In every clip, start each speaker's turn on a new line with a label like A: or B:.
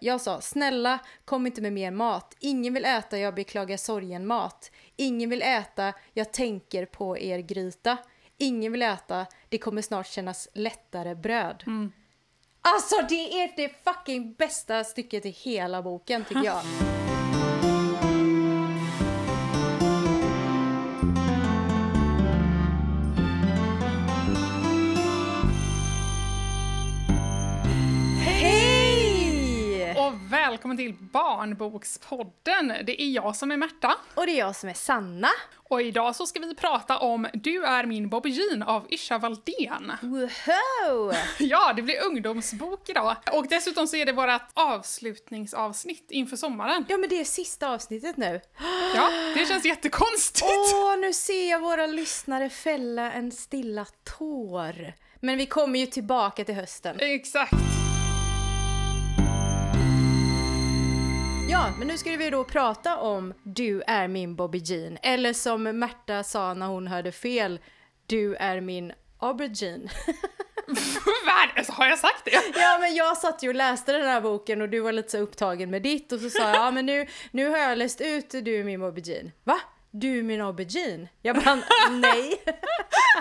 A: Jag sa, snälla kom inte med mer mat. Ingen vill äta jag beklagar sorgen mat. Ingen vill äta jag tänker på er gryta. Ingen vill äta det kommer snart kännas lättare bröd. Alltså det är det fucking bästa stycket i hela boken tycker jag.
B: välkommen till Barnbokspodden! Det är jag som är Märta.
A: Och det är jag som är Sanna.
B: Och idag så ska vi prata om Du är min Bobby Jean av Isha Valdén.
A: Woho!
B: Ja, det blir ungdomsbok idag. Och dessutom så är det vårt avslutningsavsnitt inför sommaren.
A: Ja men det är sista avsnittet nu.
B: Ja, det känns jättekonstigt.
A: Åh, nu ser jag våra lyssnare fälla en stilla tår. Men vi kommer ju tillbaka till hösten.
B: Exakt.
A: Men nu ska vi då prata om Du är min Bobby Jean. Eller som Märta sa när hon hörde fel, Du är min aubergine.
B: Vad? Alltså, Har jag sagt det?
A: Ja, men jag satt ju och läste den här boken och du var lite så upptagen med ditt och så sa jag, ja men nu, nu har jag läst ut Du är min Bobby Jean. Va? Du är min aubergine? Jag bara, nej.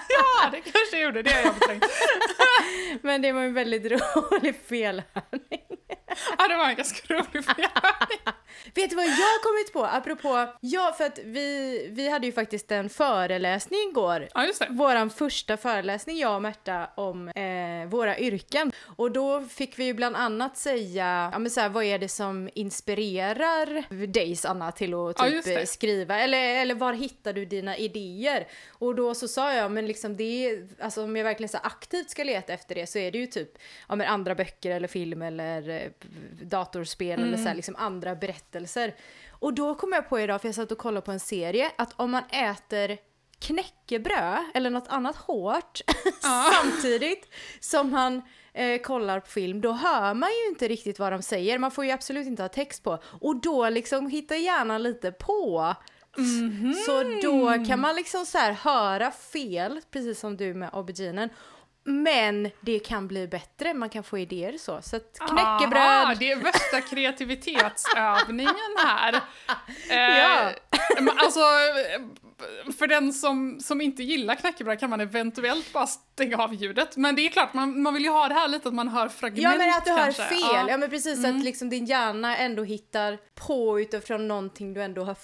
B: Ja, det kanske gjorde. Det har jag.
A: Men det var en väldigt rolig felhörning.
B: Ja, det var en ganska rolig fråga.
A: Vet du vad jag har kommit på? Apropå, ja för att vi, vi hade ju faktiskt en föreläsning igår.
B: Ja, just det.
A: Våran första föreläsning, jag och Märta, om eh, våra yrken. Och då fick vi ju bland annat säga, ja men så här, vad är det som inspirerar dig Sanna till att
B: Ja,
A: typ eh, skriva? Eller, eller var hittar du dina idéer? Och då så sa jag, men liksom det är, alltså om jag verkligen så aktivt ska leta efter det så är det ju typ, ja men andra böcker eller film eller eh, datorspel eller så här, liksom andra berättelser. Och då kom jag på idag, för jag satt och kollade på en serie, att om man äter knäckebröd eller något annat hårt samtidigt som man eh, kollar på film, då hör man ju inte riktigt vad de säger. Man får ju absolut inte ha text på. Och då liksom hittar hjärnan lite på. Så då kan man liksom så här höra fel, precis som du med auberginen. Men det kan bli bättre, man kan få idéer så. Så att knäckebröd,
B: Aha, det är värsta kreativitetsövningen här. Eh,
A: Ja.
B: alltså, för den som, som inte gillar knäckebröd kan man eventuellt bara stänga av ljudet. Men det är klart, man, man vill ju ha det här lite att man hör fragment
A: Ja men att du hör fel,
B: Ja.
A: ja, men precis att liksom din hjärna ändå hittar på utifrån någonting du ändå har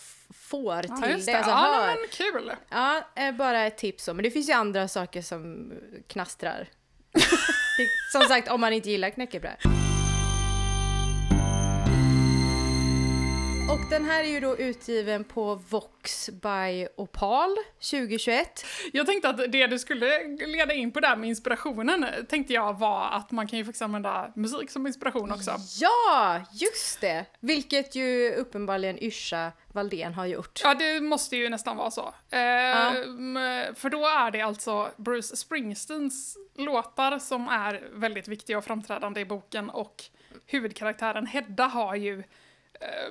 A: får till
B: Ja, just
A: dig,
B: det.
A: alltså
B: ja,
A: hör.
B: men kul.
A: Ja, eh, bara ett tips. Men det finns ju andra saker som knastrar. det, som sagt, om man inte gillar knäckebröd. Och den här är ju då utgiven på Vox by Opal 2021.
B: Jag tänkte att det du skulle leda in på där med inspirationen tänkte jag var att man kan ju faktiskt använda musik som inspiration också.
A: Ja, just det! Vilket ju uppenbarligen Yrsa Valdén har gjort.
B: Ja, det måste ju nästan vara så. Ehm, För då är det alltså Bruce Springsteens låtar som är väldigt viktiga och framträdande i boken och huvudkaraktären Hedda har ju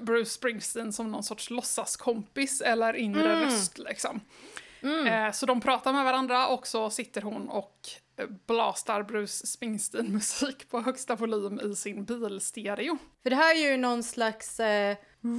B: Bruce Springsteen som någon sorts låtsaskompis eller inre röst liksom. Eh, Så de pratar med varandra och så sitter hon och eh, blastar Bruce Springsteen-musik på högsta volym i sin bilstereo.
A: För det här är ju någon slags eh,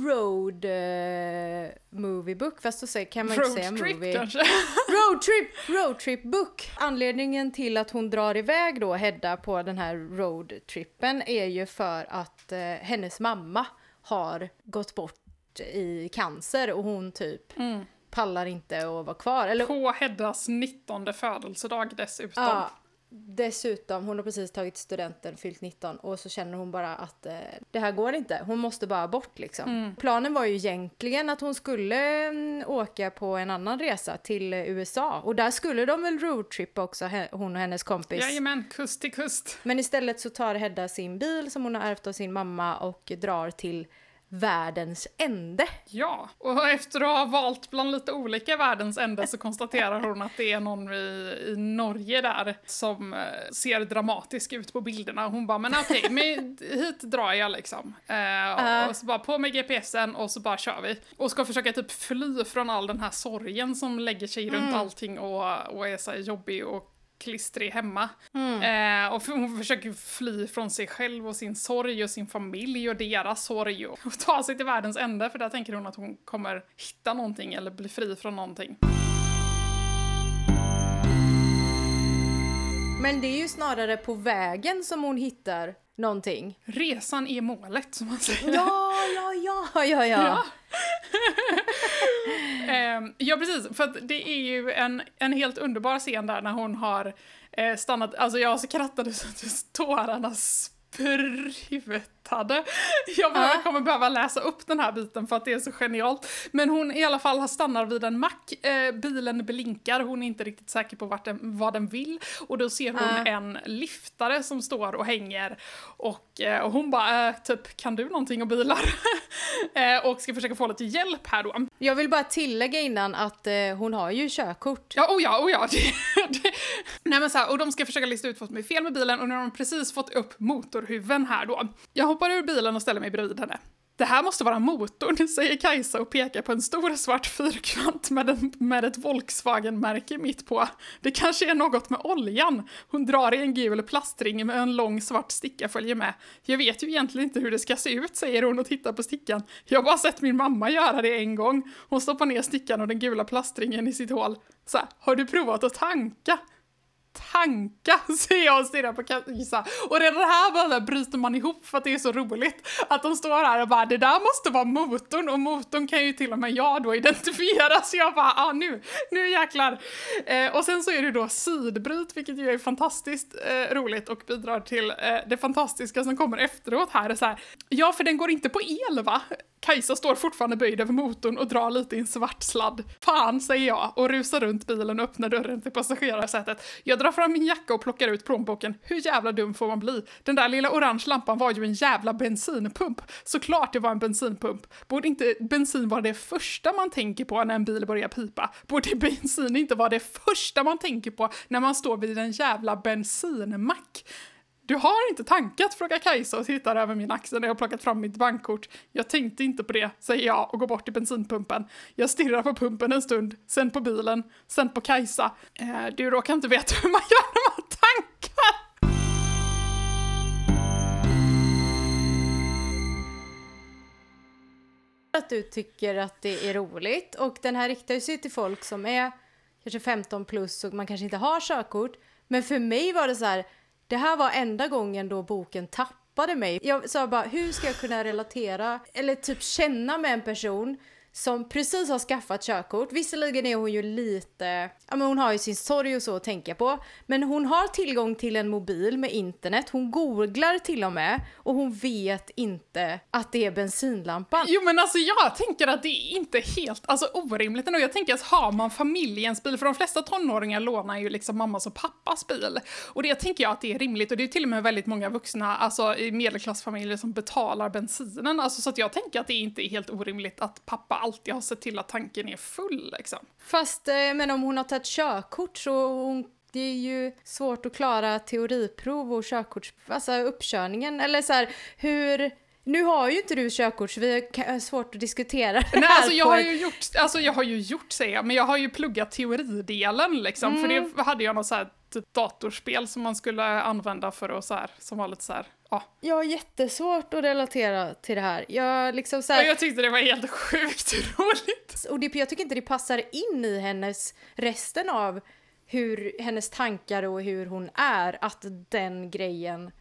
A: road eh, movie book, fast då säger, kan man inte säga
B: Roadtrip
A: movie.
B: kanske?
A: Roadtrip, roadtrip book. Anledningen till att hon drar iväg då Hedda på den här roadtrippen är ju för att eh, hennes mamma har gått bort i cancer och hon typ
B: Mm.
A: pallar inte att vara kvar. Eller
B: På Heddas 19 födelsedag dessutom.
A: Ja, dessutom, hon har precis tagit studenten, fyllt 19 och så känner hon bara att eh, det här går inte, hon måste bara bort liksom. Planen var ju egentligen att hon skulle mm, åka på en annan resa till eh, USA och där skulle de väl roadtrippa också, he- hon och hennes kompis.
B: Jajamän, kust till kust.
A: Men istället så tar Hedda sin bil som hon har ärvt av sin mamma och drar till världens ände.
B: Ja, och efter att ha valt bland lite olika världens ände så konstaterar hon att det är någon i, i Norge där som eh, ser dramatisk ut på bilderna. Hon bara, men okej, men hit drar jag liksom. Eh, och, och så bara på med GPSen och så bara kör vi. Och ska försöka typ fly från all den här sorgen som lägger sig runt allting och, och är så jobbig och klistrig hemma. Eh, och hon försöker fly från sig själv och sin sorg och sin familj och deras sorg och, och ta sig till världens ände för där tänker hon att hon kommer hitta någonting eller bli fri från någonting.
A: Men det är ju snarare på vägen som hon hittar någonting.
B: Resan är målet som man säger.
A: Ja, ja, ja, ja, ja.
B: Ehm, ja, precis. För att det är ju en, en helt underbar scen där när hon har eh, stannat, alltså jag skrattade så att tårarna sprutade. Jag
A: Ja.
B: kommer behöva läsa upp den här biten för att det är så genialt. Men hon i alla fall stannar vid en mack, eh, bilen blinkar, hon är inte riktigt säker på vart den, vad den vill. Och då ser hon
A: Ja.
B: en liftare som står och hänger och, eh, och hon bara eh, typ kan du någonting om bilar? eh, och ska försöka få lite hjälp här då.
A: Jag vill bara tillägga innan att eh, hon har ju körkort.
B: Ja, oh ja, oh ja. Nej men så här, och de ska försöka lista ut vad som är fel med bilen och nu har de precis fått upp motorhuven här då. Jag hoppar ur bilen och ställer mig bredvid henne. Det här måste vara motorn, säger Kajsa och pekar på en stor svart fyrkant med, en, med ett Volkswagen-märke mitt på. Det kanske är något med oljan. Hon drar i en gul plastring med en lång svart sticka följer med. Jag vet ju egentligen inte hur det ska se ut, säger hon och tittar på stickan. Jag har bara sett min mamma göra det en gång. Hon stoppar ner stickan och den gula plastringen i sitt hål. Så här, har du provat att tanka? Tanka, säger jag och stirrar på Kajsa. Och redan här bara bryter man ihop för att det är så roligt. Att de står här och bara det där måste vara motorn och motorn kan ju till och med jag då identifiera så jag bara ah nu, nu jäklar. Eh, och sen så är det då sidbryt vilket ju är fantastiskt eh, roligt och bidrar till eh, det fantastiska som kommer efteråt här. Så här. Ja för den går inte på el va? Kajsa står fortfarande böjd över motorn och drar lite i en svart sladd. Fan, säger jag och rusar runt bilen och öppnar dörren till passagerarsätet. Jag drar fram min jacka och plockar ut plånboken. Hur jävla dum får man bli? Den där lilla orange lampan var ju en jävla bensinpump. Såklart det var en bensinpump. Borde inte bensin vara det första man tänker på när en bil börjar pipa? Borde bensin inte vara det första man tänker på när man står vid en jävla bensinmack? Du har inte tankat, frågar Kajsa och tittar över min axel när jag har plockat fram mitt bankkort. Jag tänkte inte på det, säger jag och går bort till bensinpumpen. Jag stirrar på pumpen en stund, sen på bilen, sen på Kajsa. Eh, du råkar inte veta hur man gör när man tankar!
A: Att du tycker att det är roligt och den här riktar ju sig till folk som är kanske 15 plus och man kanske inte har körkort. Men för mig var det så här, det här var enda gången då boken tappade mig. Jag sa bara, hur ska jag kunna relatera eller typ känna med en person som precis har skaffat körkort. Visserligen är hon ju lite, ja men hon har ju sin sorg och så att tänka på. Men hon har tillgång till en mobil med internet, hon googlar till och med och hon vet inte att det är bensinlampan.
B: Jo men alltså jag tänker att det är inte helt alltså, orimligt ändå. Jag tänker att har man familjens bil, för de flesta tonåringar lånar ju liksom mammas och pappas bil. Och det tänker jag att det är rimligt och det är till och med väldigt många vuxna, alltså i medelklassfamiljer som betalar bensinen. Alltså så att jag tänker att det inte är helt orimligt att pappa alltid har sett till att tanken är full liksom.
A: Fast eh, men om hon har tagit körkort så hon, det är ju svårt att klara teoriprov och körkorts, alltså uppkörningen eller så här hur nu har ju inte du körkort så vi har ka- svårt att diskutera det
B: Nej,
A: här
B: alltså jag har
A: ett-
B: ju gjort, alltså jag har ju gjort säger jag, men jag har ju pluggat teoridelen liksom, för
A: Mm.
B: det hade jag något så här typ datorspel som man skulle använda för att så här, som var lite så här, ja.
A: Jag har jättesvårt att relatera till det här. Jag liksom så här,
B: jag tyckte det var helt sjukt roligt.
A: och det, jag tycker inte det passar in i hennes, resten av hur, hennes tankar och hur hon är, att den grejen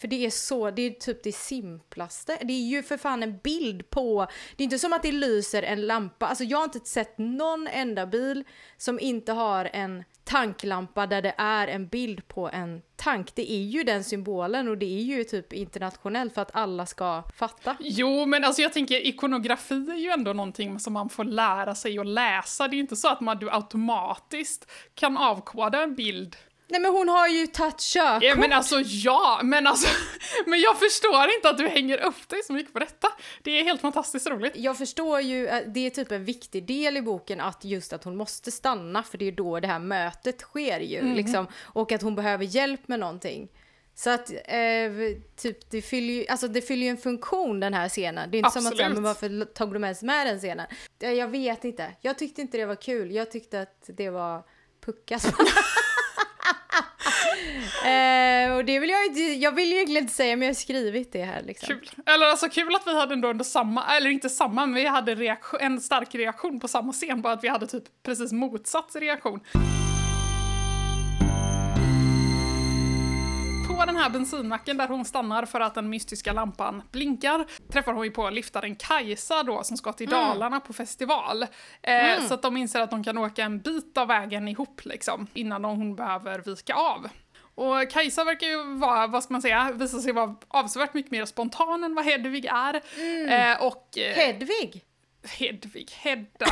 A: för det är så, det är typ det simplaste. Det är ju för fan en bild på, det är inte som att det lyser en lampa. Alltså jag har inte sett någon enda bil som inte har en tanklampa där det är en bild på en tank. Det är ju den symbolen och det är ju typ internationellt för att alla ska fatta.
B: Jo, men alltså jag tänker ikonografi är ju ändå någonting som man får lära sig att läsa. Det är ju inte så att man, du automatiskt kan avkoda en bild.
A: Nej men hon har ju tagit körkort.
B: Ja, men alltså ja, men alltså, men jag förstår inte att du hänger upp dig så mycket på detta. Det är helt fantastiskt roligt.
A: Jag förstår ju att det är typ en viktig del i boken att just att hon måste stanna för det är då det här mötet sker ju liksom och att hon behöver hjälp med någonting. Så att eh, typ det fyller ju, alltså det fyller ju en funktion den här scenen. Det är inte som att
B: Absolut.
A: men varför tog de ens med den scenen? Eh, Jag vet inte. Jag tyckte inte det var kul. Jag tyckte att det var puckas. Eh, och det vill jag inte, jag vill ju egentligen inte säga men jag har skrivit det här liksom.
B: Kul. Eller alltså kul att vi hade ändå under samma, eller inte samma, men vi hade reaktion, en stark reaktion på samma scen, bara att vi hade typ precis motsatt reaktion. På den här bensinmacken där hon stannar för att den mystiska lampan blinkar träffar hon ju på liftaren Kajsa då som ska till Dalarna på festival. Eh, Så att de inser att de kan åka en bit av vägen ihop liksom innan hon behöver vika av. Och Kajsa verkar ju vara, vad ska man säga, visa sig vara avsevärt mycket mer spontan än vad Hedvig är. Eh, och... Eh,
A: Hedvig?
B: Hedvig, Hedda.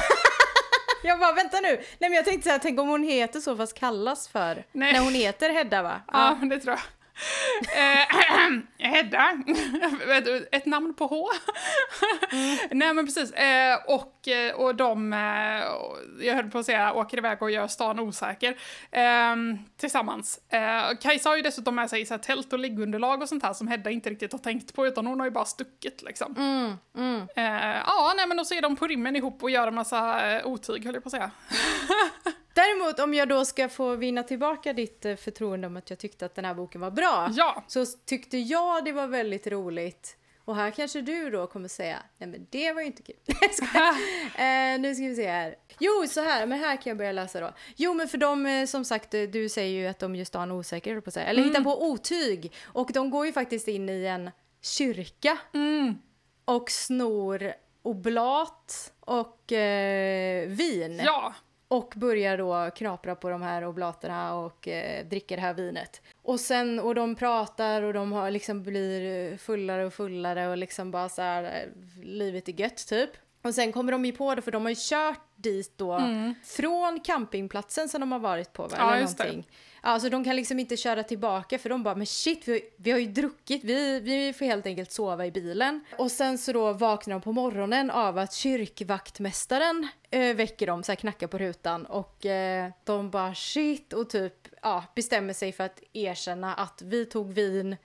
A: Jag bara vänta nu, nej men jag tänkte såhär, tänk om hon heter så fast kallas för,
B: Nej.
A: när hon heter Hedda va?
B: Ja, det tror jag. Eh, Hedda, ett namn på H. Nej men precis, eh, och, eh, och de, eh, jag höll på att säga, åker iväg och gör stan osäker eh, tillsammans. Eh, Kajsa har ju dessutom med sig så här, tält och liggunderlag och sånt här som Hedda inte riktigt har tänkt på utan hon har ju bara stuckit liksom.
A: Mm, mm.
B: Eh, ja, nej men då så är de på rymmen ihop och gör en massa otyg höll jag på att säga.
A: Däremot om jag då ska få vinna tillbaka ditt eh, förtroende om att jag tyckte att den här boken var bra.
B: Ja,
A: Så tyckte jag det var väldigt roligt. Och här kanske du då kommer säga, nej men det var ju inte kul. Eh, nu ska vi se här. Jo, så här, men här kan jag börja läsa då. Jo, men för de, eh, som sagt, eh, du säger ju att de gör stan osäker, höll jag på säga. Eller hittar på otyg. Och de går ju faktiskt in i en kyrka
B: mm,
A: och snor oblat och eh, vin.
B: ja.
A: Och börjar då knapra på de här oblaterna och eh, dricker det här vinet. Och sen, och de pratar och de har liksom blir fullare och fullare och liksom bara så här, eh, livet är gött typ. Och sen kommer de ju på det för de har ju kört dit då från campingplatsen som de har varit på va?
B: Mm. Ja,
A: Eller
B: just det.
A: någonting. Ja, så de kan liksom inte köra tillbaka för de bara, men shit, vi har, vi har ju druckit, vi, vi får helt enkelt sova i bilen. Och sen så då vaknar de på morgonen av att kyrkvaktmästaren eh, väcker dem, så här knackar på rutan och eh, de bara shit och typ ja, bestämmer sig för att erkänna att vi tog vin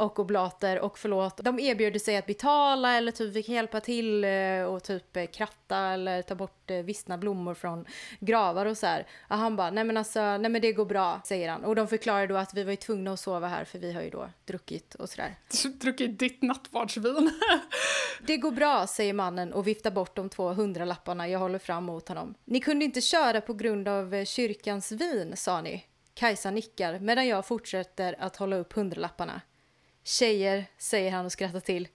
A: och oblater och förlåt. De erbjuder sig att betala eller typ vi kan hjälpa till eh, och typ eh, kratta eller ta bort eh, vissna blommor från gravar och så här. Och han bara, nej men alltså, nej men det går bra, säger han. Och de förklarar då att vi var ju tvungna att sova här för vi har ju då druckit och sådär.
B: Druckit ditt nattvardsvin.
A: Det går bra, säger mannen och viftar bort de två hundralapparna jag håller fram mot honom. Ni kunde inte köra på grund av kyrkans vin, sa ni. Kajsa nickar medan jag fortsätter att hålla upp hundralapparna. Tjejer, säger han och skrattar till.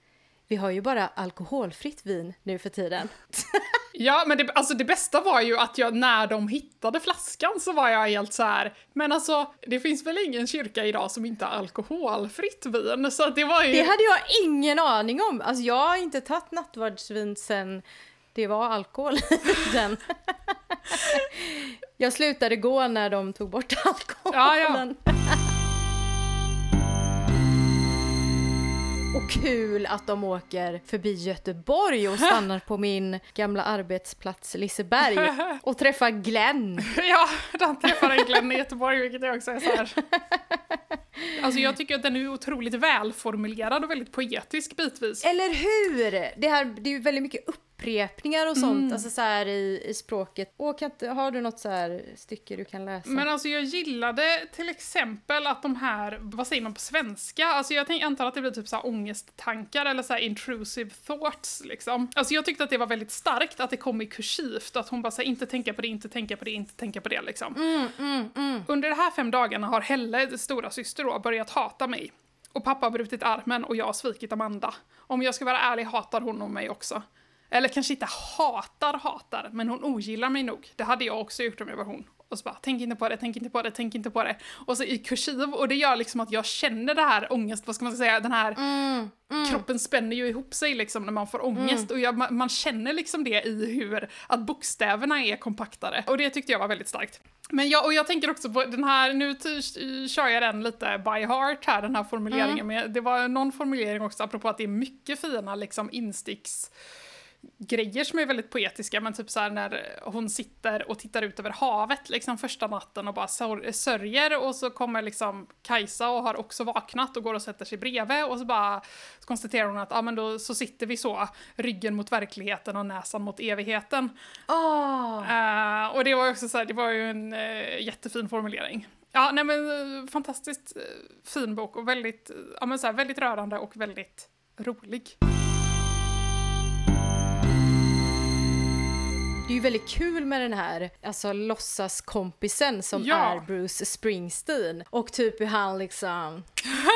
A: Vi har ju bara alkoholfritt vin nu för tiden.
B: Ja, men det, alltså det bästa var ju att jag när de hittade flaskan så var jag helt så här. men alltså det finns väl ingen kyrka idag som inte har alkoholfritt vin? Så det var ju...
A: Det hade jag ingen aning om. Alltså jag har inte tagit nattvardsvin sen det var alkohol i den. Jag slutade gå när de tog bort alkoholen.
B: Ja, ja.
A: Och kul att de åker förbi Göteborg och stannar på min gamla arbetsplats Liseberg och träffar Glenn.
B: Ja, de träffade Glenn i Göteborg, vilket jag också är så här. Alltså jag tycker att den är otroligt välformulerad och väldigt poetisk bitvis.
A: Eller hur? Det, här, det är ju väldigt mycket upprepningar och sånt,
B: Mm.
A: alltså så här i, i språket. Och kan, har du något så här stycke du kan läsa?
B: Men alltså jag gillade till exempel att de här, vad säger man på svenska? Alltså jag tänk, antar att det blir typ så här ångesttankar eller så här intrusive thoughts liksom. Alltså jag tyckte att det var väldigt starkt att det kom i kursivt, att hon bara säger inte tänka på det, inte tänka på det, inte tänka på det liksom.
A: Mm, mm, mm.
B: Under de här fem dagarna har Helle, stora syster då, börjat hata mig. Och pappa har brutit armen och jag har svikit Amanda. Om jag ska vara ärlig hatar hon nog mig också. Eller kanske inte hatar, hatar, men hon ogillar mig nog. Det hade jag också gjort om jag var hon. Och så bara, tänk inte på det, tänk inte på det, tänk inte på det. Och så i kursiv, och det gör liksom att jag känner det här ångest, vad ska man säga, den här
A: Mm, mm.
B: kroppen spänner ju ihop sig liksom när man får ångest och jag, man, man känner liksom det i hur, att bokstäverna är kompaktare. Och det tyckte jag var väldigt starkt. Men jag, och jag tänker också på den här, nu kör jag den lite by heart här, den här formuleringen, men det var någon formulering också apropå att det är mycket fina liksom insticks grejer som är väldigt poetiska, men typ så här när hon sitter och tittar ut över havet liksom första natten och bara sör- sörjer och så kommer liksom Kajsa och har också vaknat och går och sätter sig bredvid och så bara så konstaterar hon att ja men då så sitter vi så, ryggen mot verkligheten och näsan mot evigheten.
A: Ah.
B: Eh, och det var också så här, det var ju en eh, jättefin formulering. Ja, nej men eh, fantastiskt eh, fin bok och väldigt, ja men så här, väldigt rörande och väldigt rolig.
A: Det är ju väldigt kul med den här alltså, låtsaskompisen som
B: Ja.
A: är Bruce Springsteen. Och typ hur han liksom...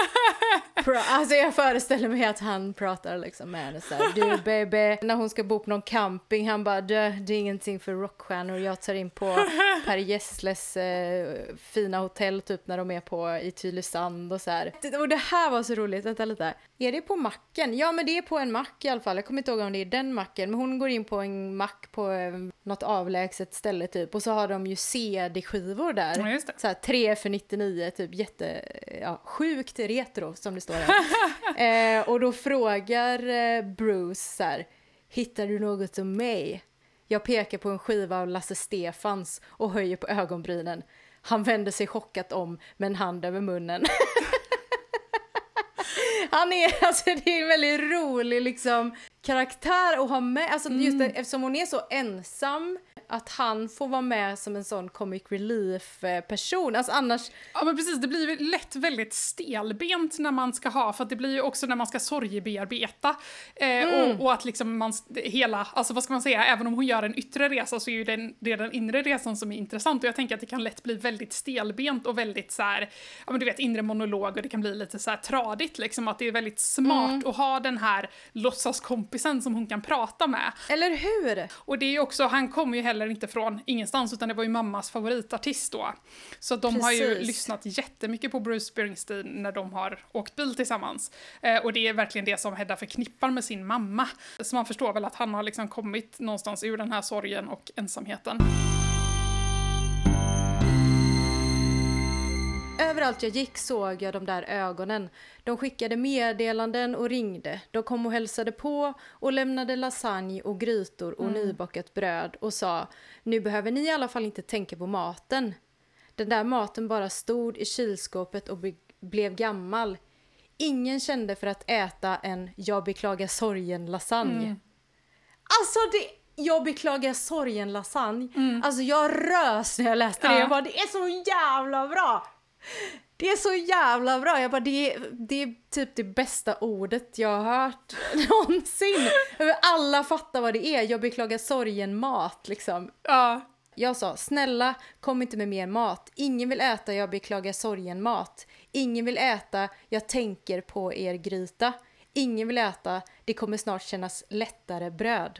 A: alltså jag föreställer mig att han pratar liksom med henne såhär, du baby, när hon ska bo på någon camping, han bara, det, det är ingenting för rockstjärnor, jag tar in på Per Gessles eh, fina hotell typ när de är på i Tylösand och så här. Det- Och det här var så roligt, vänta lite. Är det på macken? Ja men det är på en mack i alla fall, jag kommer inte ihåg om det är den macken, men hon går in på en mack på eh, något avlägset ställe typ och så har de ju CD-skivor där.
B: Ja.
A: Så här, 3 för 99, typ jätte, ja, sjukt retro som det står här. eh, och då frågar eh, Bruce så här, hittar du något om mig? Jag pekar på en skiva av Lasse Stefans och höjer på ögonbrynen. Han vänder sig chockat om med en hand över munnen. Han är, alltså det är en väldigt rolig liksom karaktär att ha med, alltså just det, eftersom hon är så ensam, att han får vara med som en sån comic relief eh, person, alltså annars,
B: Ja men precis, det blir ju lätt väldigt stelbent när man ska ha, för det blir ju också när man ska sorgebearbeta. Eh, och, och att liksom man, hela, alltså vad ska man säga, även om hon gör en yttre resa så är ju den, det är den inre resan som är intressant och jag tänker att det kan lätt bli väldigt stelbent och väldigt så här, ja men du vet inre monolog och det kan bli lite så här tradigt liksom, att det är väldigt smart att ha den här låtsaskompisen som hon kan prata med.
A: eller hur?
B: Och det är ju också, han kommer ju heller inte från ingenstans utan det var ju mammas favoritartist då. Så de har ju
A: Precis.
B: lyssnat jättemycket på Bruce Springsteen när de har åkt bil tillsammans. Eh, och det är verkligen det som Hedda förknippar med sin mamma. Så man förstår väl att han har liksom kommit någonstans ur den här sorgen och ensamheten.
A: Överallt jag gick såg jag de där ögonen. De skickade meddelanden och ringde. De kom och hälsade på och lämnade lasagne och grytor och nybakat bröd och sa nu behöver ni i alla fall inte tänka på maten. Den där maten bara stod i kylskåpet och blev gammal. Ingen kände för att äta en jag beklagar sorgen lasagne. Alltså det jag beklagar sorgen lasagne. Alltså jag rös när jag läste det.
B: Ja.
A: Jag bara, det är så jävla bra! Det är så jävla bra. Jag bara, det, är, det är typ det bästa ordet jag har hört någonsin. Alla fattar vad det är. Jag beklagar sorgen mat liksom.
B: Ja,
A: Jag sa, snälla kom inte med mer mat. Ingen vill äta jag beklagar sorgen mat. Ingen vill äta jag tänker på er gryta. Ingen vill äta det kommer snart kännas lättare bröd.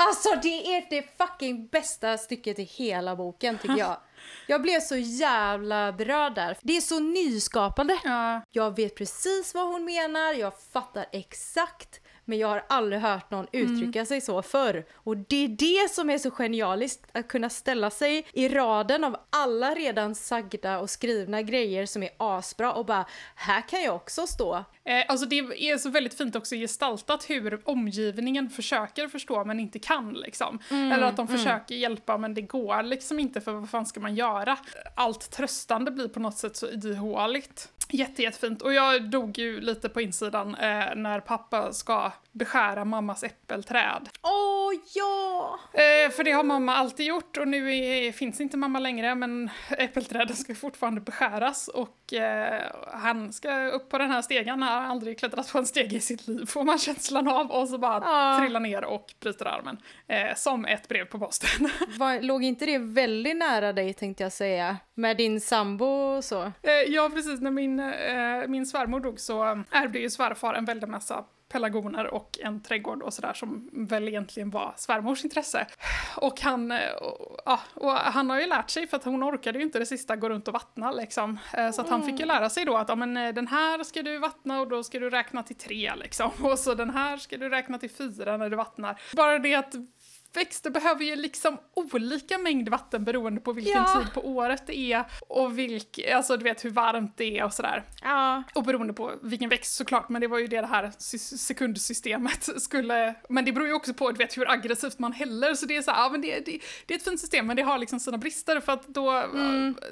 A: Alltså det är det fucking bästa stycket i hela boken tycker jag. Jag blev så jävla berörd där. Det är så nyskapande.
B: ja.
A: Jag vet precis vad hon menar, jag fattar exakt. Men jag har aldrig hört någon uttrycka sig så förr. Och det är det som är så genialiskt, att kunna ställa sig i raden av alla redan sagda och skrivna grejer som är asbra och bara, här kan jag också stå.
B: Eh, alltså det är så väldigt fint också gestaltat hur omgivningen försöker förstå men inte kan liksom. Eller att de försöker hjälpa men det går liksom inte för vad fan ska man göra? Allt tröstande blir på något sätt så ihåligt. Jätte, jättefint. Och jag dog ju lite på insidan eh, när pappa ska beskära mammas äppelträd.
A: Åh ja!
B: Eh, för det har mamma alltid gjort och nu är, finns inte mamma längre men äppelträden ska fortfarande beskäras och eh, han ska upp på den här stegen. Han har aldrig klättrat på en stege i sitt liv får man känslan av och så bara
A: Ja.
B: trillar ner och bryter armen. Eh, som ett brev på posten.
A: Var, låg inte det väldigt nära dig tänkte jag säga? Med din sambo och så?
B: Eh, ja, precis. När min, eh, min svärmor dog så ärvde ju svärfar en väldig massa pelargoner och en trädgård och sådär som väl egentligen var svärmors intresse. Och han, eh, ja, och han har ju lärt sig för att hon orkade ju inte det sista gå runt och vattna liksom. Eh, Så att han fick ju lära sig då att ja, men, eh, den här ska du vattna och då ska du räkna till tre liksom. Och så den här ska du räkna till fyra när du vattnar. Bara det att Växter behöver ju liksom olika mängd vatten beroende på vilken
A: Ja.
B: tid på året det är och vilk, alltså du vet hur varmt det är och sådär.
A: Ja.
B: Och beroende på vilken växt såklart, men det var ju det det här sy- sekundsystemet skulle... Men det beror ju också på du vet, hur aggressivt man häller, så det är så här, ja, men det, det, det är ett fint system, men det har liksom sina brister för att då...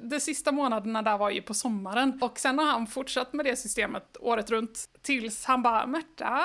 B: De sista månaderna där var ju på sommaren och sen har han fortsatt med det systemet året runt tills han bara Märta,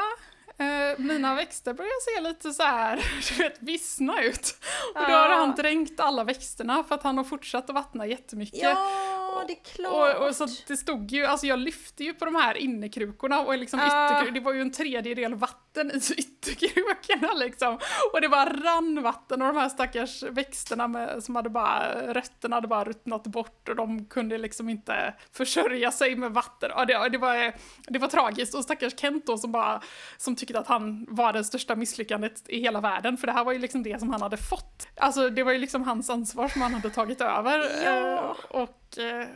B: mina växter börjar se lite så här, du vet, vissna ut. Och då har han dränkt alla växterna för att han har fortsatt att vattna jättemycket.
A: Ja! Ja, det är klart.
B: Och, och så det stod ju, alltså jag lyfte ju på de här innekrukorna och liksom
A: Ja.
B: ytterkruk, det var ju en tredjedel vatten i ytterkrukorna liksom. Och det bara rann vatten och de här stackars växterna med, som hade bara, rötterna hade bara ruttnat bort och de kunde liksom inte försörja sig med vatten. Ja, det, det, var, det var tragiskt och stackars Kent då som bara, som tyckte att han var det största misslyckandet i hela världen för det här var ju liksom det som han hade fått. Alltså det var ju liksom hans ansvar som han hade tagit över.
A: Ja.
B: Eh, och,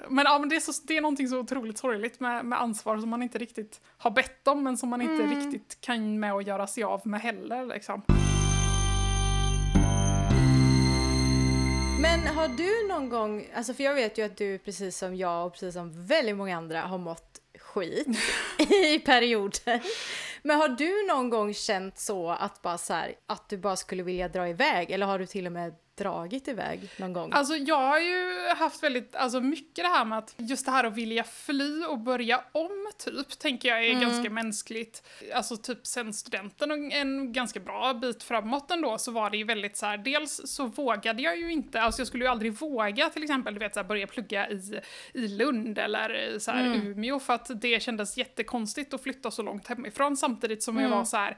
B: men ja, men det, är så, det är någonting så otroligt sorgligt med, med ansvar som man inte riktigt har bett om men som man inte
A: Mm.
B: riktigt kan med att göra sig av med heller. Liksom.
A: Men har du någon gång, alltså för jag vet ju att du precis som jag och precis som väldigt många andra har mått skit i perioder. Men har du någon gång känt så att bara så här, att du bara skulle vilja dra iväg eller har du till och med dragit iväg någon gång?
B: Alltså jag har ju haft väldigt, alltså mycket det här med att just det här att vilja fly och börja om typ, tänker jag är
A: Mm.
B: ganska mänskligt. Alltså typ sen studenten och en ganska bra bit framåt ändå så var det ju väldigt så här, dels så vågade jag ju inte, alltså jag skulle ju aldrig våga till exempel, du vet så här, börja plugga i, i Lund eller så här
A: Mm.
B: Umeå för att det kändes jättekonstigt att flytta så långt hemifrån samtidigt som jag
A: Mm.
B: var så här,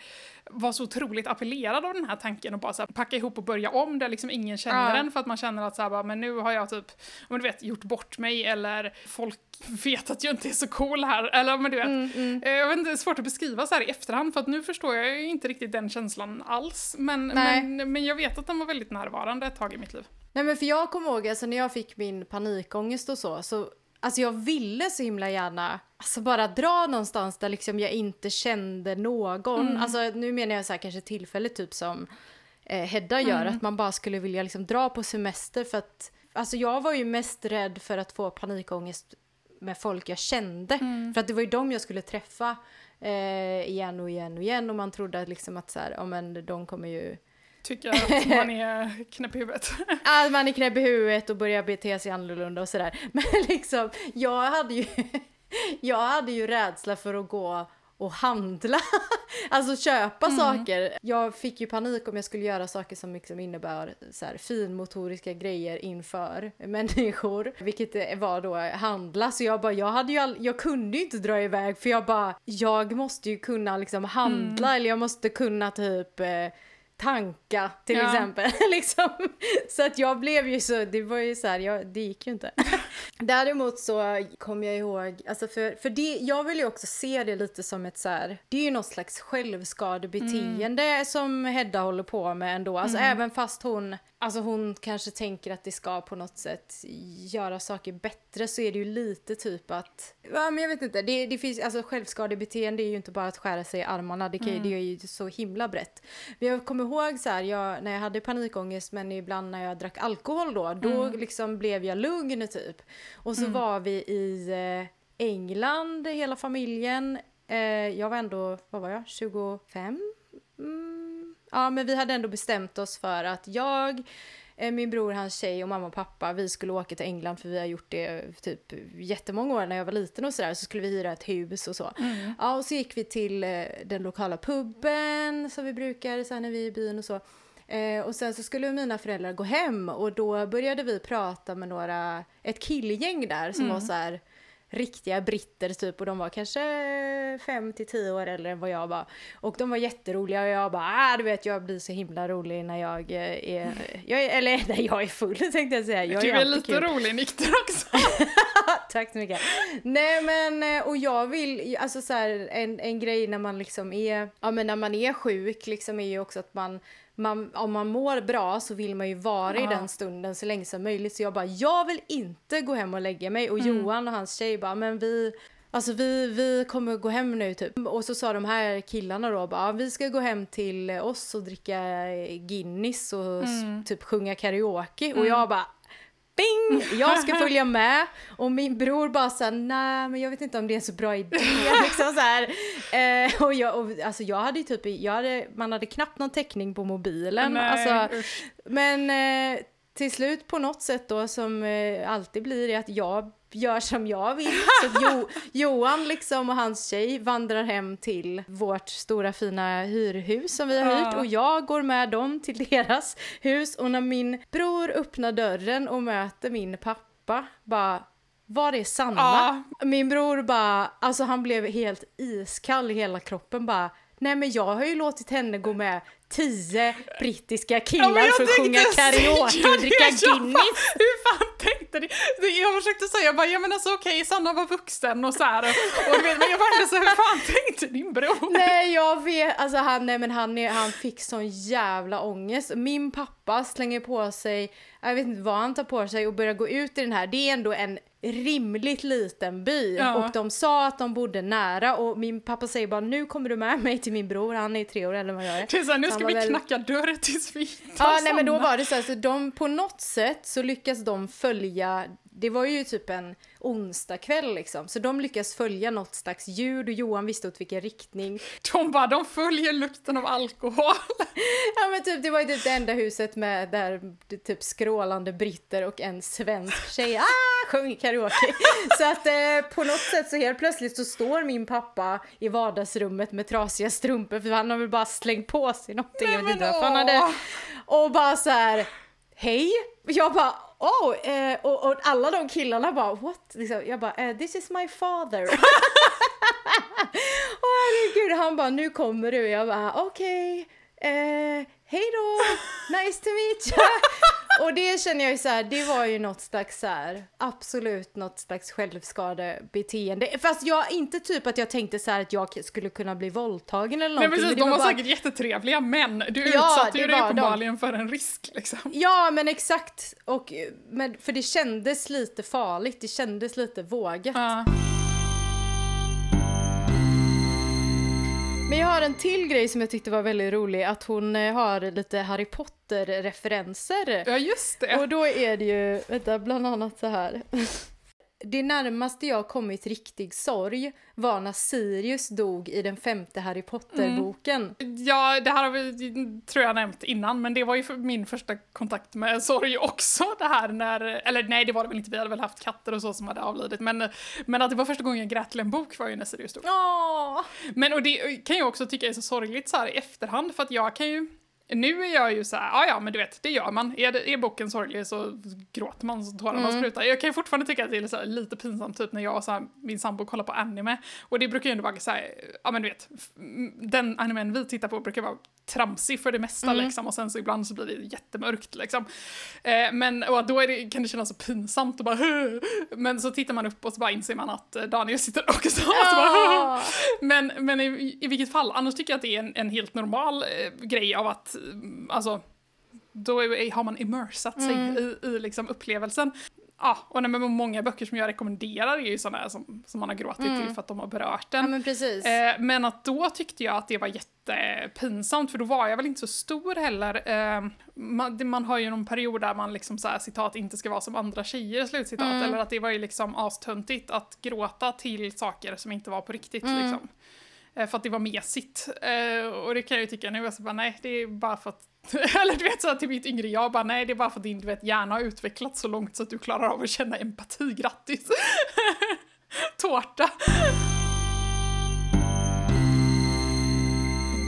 B: var så otroligt appellerad av den här tanken och bara så här, packa ihop och börja om där liksom ingen känner
A: Ja.
B: en för att man känner att så här, bara, men nu har jag typ, men du vet, gjort bort mig eller folk vet att jag inte är så cool här eller men du vet.
A: Mm, mm.
B: Eh, Jag vet inte, det är svårt att beskriva så här i efterhand för att nu förstår jag ju inte riktigt den känslan alls. Men,
A: Nej.
B: men, men jag vet att den var väldigt närvarande ett tag i mitt liv.
A: Nej men för jag kommer ihåg alltså när jag fick min panikångest och så, så alltså jag ville så himla gärna alltså bara dra någonstans där liksom jag inte kände någon.
B: Mm.
A: Alltså nu menar jag så här kanske tillfälligt typ som eh, Hedda gör,
B: Mm.
A: att man bara skulle vilja liksom dra på semester för att alltså jag var ju mest rädd för att få panikångest med folk jag kände.
B: Mm.
A: För att det var ju dem jag skulle träffa eh, igen och igen och igen och man trodde liksom att så här, ja men de kommer ju
B: Tycker att man är knäpp i huvudet.
A: att man är knäpp i huvudet och börjar bete sig annorlunda och sådär. Men liksom, jag hade ju, jag hade ju rädsla för att gå och handla. Alltså köpa
B: Mm.
A: saker. Jag fick ju panik om jag skulle göra saker som liksom innebär så här, finmotoriska grejer inför människor. Vilket var då handla. Så jag bara, jag hade ju all, jag kunde ju inte dra iväg för jag bara, jag måste ju kunna liksom handla eller jag måste kunna typ eh, tanka till
B: Ja.
A: exempel. liksom. Så att jag blev ju så, det var ju så här, jag, det gick ju inte. Däremot så kom jag ihåg, alltså för, för det, jag vill ju också se det lite som ett så här, det är ju något slags självskadebeteende som Hedda håller på med ändå. Alltså även fast hon, alltså hon kanske tänker att det ska på något sätt göra saker bättre så är det ju lite typ att, ja men jag vet inte, det, det finns, alltså självskadebeteende är ju inte bara att skära sig i armarna, det, kan, ju- det är ju så himla brett. Men jag kommer ihåg så här, jag, när jag hade panikångest men ibland när jag drack alkohol då, då liksom blev jag lugn typ. Och så var vi i eh, England hela familjen. Eh, jag var ändå, vad var jag, 25? Mm. Ja men vi hade ändå bestämt oss för att jag, eh, min bror, hans tjej och mamma och pappa, vi skulle åka till England för vi har gjort det typ jättemånga år när jag var liten och sådär. Så skulle vi hyra ett hus och så. Ja, och så gick vi till den lokala puben som vi brukar så här, när vi är i byn och så. Eh, och sen så skulle mina föräldrar gå hem och då började vi prata med några, ett killgäng där som var så här riktiga britter typ och de var kanske fem till tio år äldre än vad jag var. Och de var jätteroliga och jag bara, ah, du vet jag blir så himla rolig när jag eh, är, jag är eller när jag är full tänkte jag säga. Jag
B: Du är
A: alltid
B: lite
A: kul.
B: rolig nykter också.
A: Tack så mycket. Nej men, eh, och jag vill, alltså så här, en, en grej när man liksom är, ja men när man är sjuk liksom är ju också att man, man om man mår bra så vill man ju vara i
B: Ja.
A: den stunden så länge som möjligt. Så jag bara, jag vill inte gå hem och lägga mig. Och Johan och hans tjej bara, men vi, Alltså vi, vi kommer gå hem nu typ. Och så sa de här killarna då bara, "Ja, vi ska gå hem till oss och dricka Guinness och s- typ sjunga karaoke. Och jag bara, Bing! Jag ska följa med. Och min bror bara såhär, nej men jag vet inte om det är en så bra idé. liksom så här. Eh, och jag, och, alltså jag hade ju typ, jag hade, man hade knappt någon täckning på mobilen.
B: Nej,
A: alltså, men eh, till slut på något sätt då som eh, alltid blir är att jag gör som jag vill. Så jo, Johan liksom och hans tjej vandrar hem till vårt stora fina hyrhus som vi har hyrt och jag går med dem till deras hus och när min bror öppnar dörren och möter min pappa bara var är Sanna? Min bror bara, alltså han blev helt iskall i hela kroppen bara, nej men jag har ju låtit henne gå med tio brittiska killar
B: Ja,
A: för att sjunga karaoke och dricka Guinness.
B: Hur fan tänkte ni? Jag försökte säga bara, ja men alltså okej, Sanna var vuxen och så här. Och, och men jag ändå så här, hur fan tänkte din bror?
A: Nej jag vet, alltså han, nej men han, han fick sån jävla ångest. Min pappa slänger på sig, jag vet inte vad han tar på sig och börjar gå ut i den här, det är ändå en rimligt liten by
B: Ja.
A: och de sa att de bodde nära och min pappa säger bara nu kommer du med mig till min bror, han är tre år äldre än vad jag är.
B: Det är så här, nu ska vi
A: väl-
B: knacka dörr tills vi hittar
A: Ja, nej men då var det så här, så de på något sätt så lyckas de följa, det var ju typ en onsdagkväll liksom, så de lyckas följa något slags ljud och Johan visste åt vilken riktning.
B: De bara, de följer lukten av alkohol.
A: Ja men typ, det var ju typ det enda huset med där typ skrålande britter och en svensk tjej ah, sjöng karaoke. Så att eh, på något sätt så helt plötsligt så står min pappa i vardagsrummet med trasiga strumpor för han har väl bara slängt på sig någonting. inte varför han hade. Och bara så här, hej! Jag bara oh, eh, och, och alla de killarna bara what? Liksom, jag bara eh, this is my father. Åh herregud, han bara nu kommer du. Jag bara okej, eh, hej då, nice to meet you. Och det känner jag ju så här, det var ju något slags så här, absolut något slags självskadebeteende. Fast jag, inte typ att jag tänkte så här att jag skulle kunna bli våldtagen eller
B: Nej
A: någonting.
B: precis,
A: men
B: de var
A: bara-
B: säkert jättetrevliga men du
A: Ja,
B: utsatte ju dig
A: var de.
B: uppenbarligen för en risk liksom.
A: Ja men exakt, och, men, för det kändes lite farligt, det kändes lite vågat.
B: Ja.
A: Men jag har en till grej som jag tyckte var väldigt rolig, att hon eh, har lite Harry Potter-referenser.
B: ja, just det.
A: Och då är det ju, vänta, bland annat så här. Det närmaste jag kommit riktig sorg var när Sirius dog i den femte Harry Potter-boken.
B: Ja, det här har vi, tror jag, nämnt innan, men det var ju min första kontakt med sorg också, det här när, eller nej det var det väl inte, vi hade väl haft katter och så som hade avlidit, men, men att det var första gången jag grät till en bok var ju när Sirius dog.
A: Åh!
B: Men och det kan jag också tycka är så sorgligt så här i efterhand, för att jag kan ju nu är jag ju så här, ja ja men du vet, det gör man. Är, det, är boken sorglig så gråter man så tårarna
A: Mm.
B: sprutar. Jag kan ju fortfarande tycka att det är lite pinsamt typ när jag och så här, min sambo kollar på anime. Och det brukar ju ändå vara så här, ja men du vet, den animen vi tittar på brukar vara tramsig för det mesta
A: Mm.
B: liksom och sen så ibland så blir det jättemörkt liksom. Eh, men och då är det, kan det kännas så pinsamt och bara Men så tittar man upp och så bara inser man att eh, Daniel sitter också och så bara men, men i, i vilket fall, annars tycker jag att det är en, en helt normal eh, grej av att, eh, alltså, då är, har man immersat sig
A: Mm.
B: i, i liksom upplevelsen. Ja, och nej, men många böcker som jag rekommenderar är ju sådana som, som man har gråtit
A: Mm.
B: till för att de har berört
A: Ja
B: den.
A: men precis.
B: Eh, men att då tyckte jag att det var jättepinsamt, för då var jag väl inte så stor heller. Eh, man, man har ju någon period där man liksom så här, citat, inte ska vara som andra tjejer, slutcitat.
A: Mm.
B: Eller att det var ju liksom astöntigt att gråta till saker som inte var på riktigt.
A: Mm.
B: Liksom. Eh, för att det var mesigt. Eh, och det kan jag ju tycka nu, alltså bara, nej, det är bara för att eller du vet så här, till mitt yngre jag bara nej det är bara för att din du vet, hjärna har utvecklats så långt så att du klarar av att känna empati, grattis! Tårta!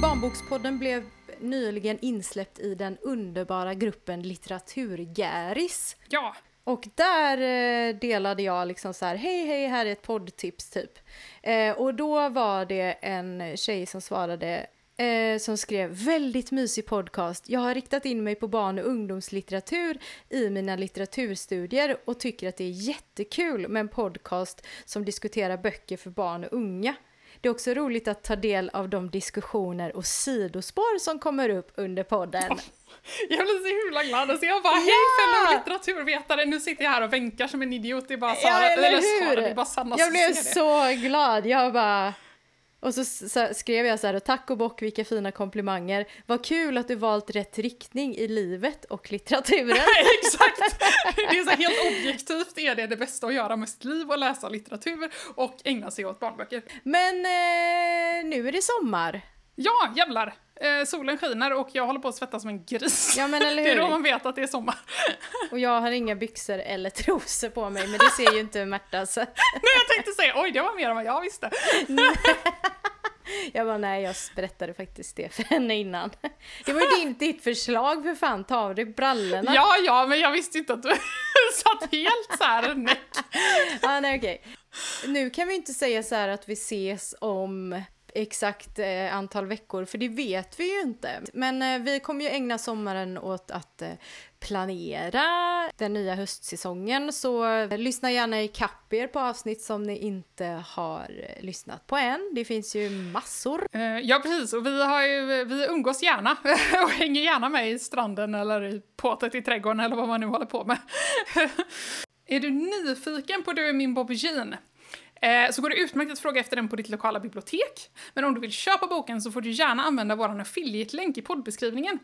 A: Barnbokspodden blev nyligen insläppt i den underbara gruppen Litteraturgäris.
B: Ja,
A: Och där eh, delade jag liksom så här, hej hej, här är ett poddtips typ. Eh, och då var det en tjej som svarade, eh, som skrev väldigt mysig podcast. Jag har riktat in mig på barn och ungdomslitteratur i mina litteraturstudier och tycker att det är jättekul med en podcast som diskuterar böcker för barn och unga. Det är också roligt att ta del av de diskussioner och sidospår som kommer upp under podden.
B: jag blev så himla glad. Alltså jag bara, hej
A: Ja!
B: fellow litteraturvetare, nu sitter jag här och vänkar som en idiot. Det är bara Sara,
A: Ja, eller
B: Sara, det är
A: hur?
B: bara Sanna
A: Jag blev så glad. Jag bara... Och så, så skrev jag så här, tack och bock vilka fina komplimanger. Vad kul att du valt rätt riktning i livet och litteraturen.
B: Exakt! Det är så helt objektivt är det det bästa att göra med sitt liv och läsa litteratur och ägna sig åt barnböcker.
A: Men eh, nu är det sommar.
B: Ja, jävlar! Eh, solen skiner och jag håller på att svettas som en gris.
A: Ja men eller
B: Det är då
A: hur?
B: man vet att det är sommar.
A: Och jag har inga byxor eller trosor på mig, men det ser ju inte Märta så
B: Nej, jag tänkte säga oj, det var mer än vad jag visste.
A: jag bara nej, jag berättade faktiskt det för henne innan. Det var ju din, ditt förslag för fan, ta av dig brallorna.
B: Ja, ja, men jag visste inte att du satt helt så här näck.
A: ah, nej, okej. Nu kan vi inte säga så här att vi ses om exakt eh, antal veckor, för det vet vi ju inte. Men eh, vi kommer ju ägna sommaren åt att eh, planera den nya höstsäsongen, så eh, lyssna gärna i kapp er på avsnitt som ni inte har eh, lyssnat på än. Det finns ju massor.
B: Eh, ja, precis. Och vi, har ju, vi umgås gärna och hänger gärna med i stranden eller i påtet i trädgården eller vad man nu håller på med. är du nyfiken på Du är min Bobby Jean? Eh, så går det utmärkt att fråga efter den på ditt lokala bibliotek. Men om du vill köpa boken så får du gärna använda vår affiliate-länk i poddbeskrivningen.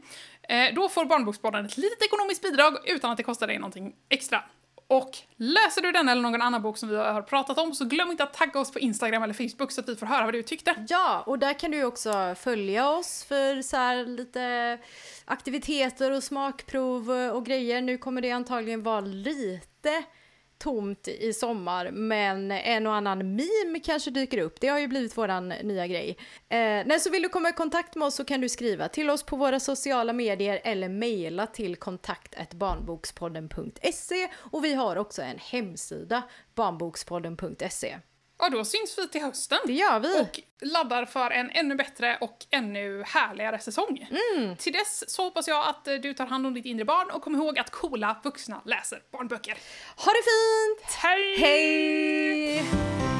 B: Eh, då får Barnbokspodden ett litet ekonomiskt bidrag utan att det kostar dig någonting extra. Och läser du den eller någon annan bok som vi har pratat om så glöm inte att tagga oss på Instagram eller Facebook så att vi får höra vad du tyckte.
A: Ja, och där kan du också följa oss för så här lite aktiviteter och smakprov och grejer. Nu kommer det antagligen vara lite tomt i sommar men en och annan meme kanske dyker upp. Det har ju blivit våran nya grej. Eh, nej, så vill du komma i kontakt med oss så kan du skriva till oss på våra sociala medier eller mejla till kontaktbarnbokspodden.se och vi har också en hemsida barnbokspodden.se.
B: Och då syns vi till hösten.
A: Det gör vi.
B: Och laddar för en ännu bättre och ännu härligare säsong.
A: Mm.
B: Till dess så hoppas jag att du tar hand om ditt inre barn och kom ihåg att coola vuxna läser barnböcker.
A: Ha det fint!
B: Hej!
A: Hej!